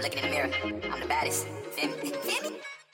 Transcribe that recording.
I'm looking in the mirror. I'm the baddest. Feel me? Feel me?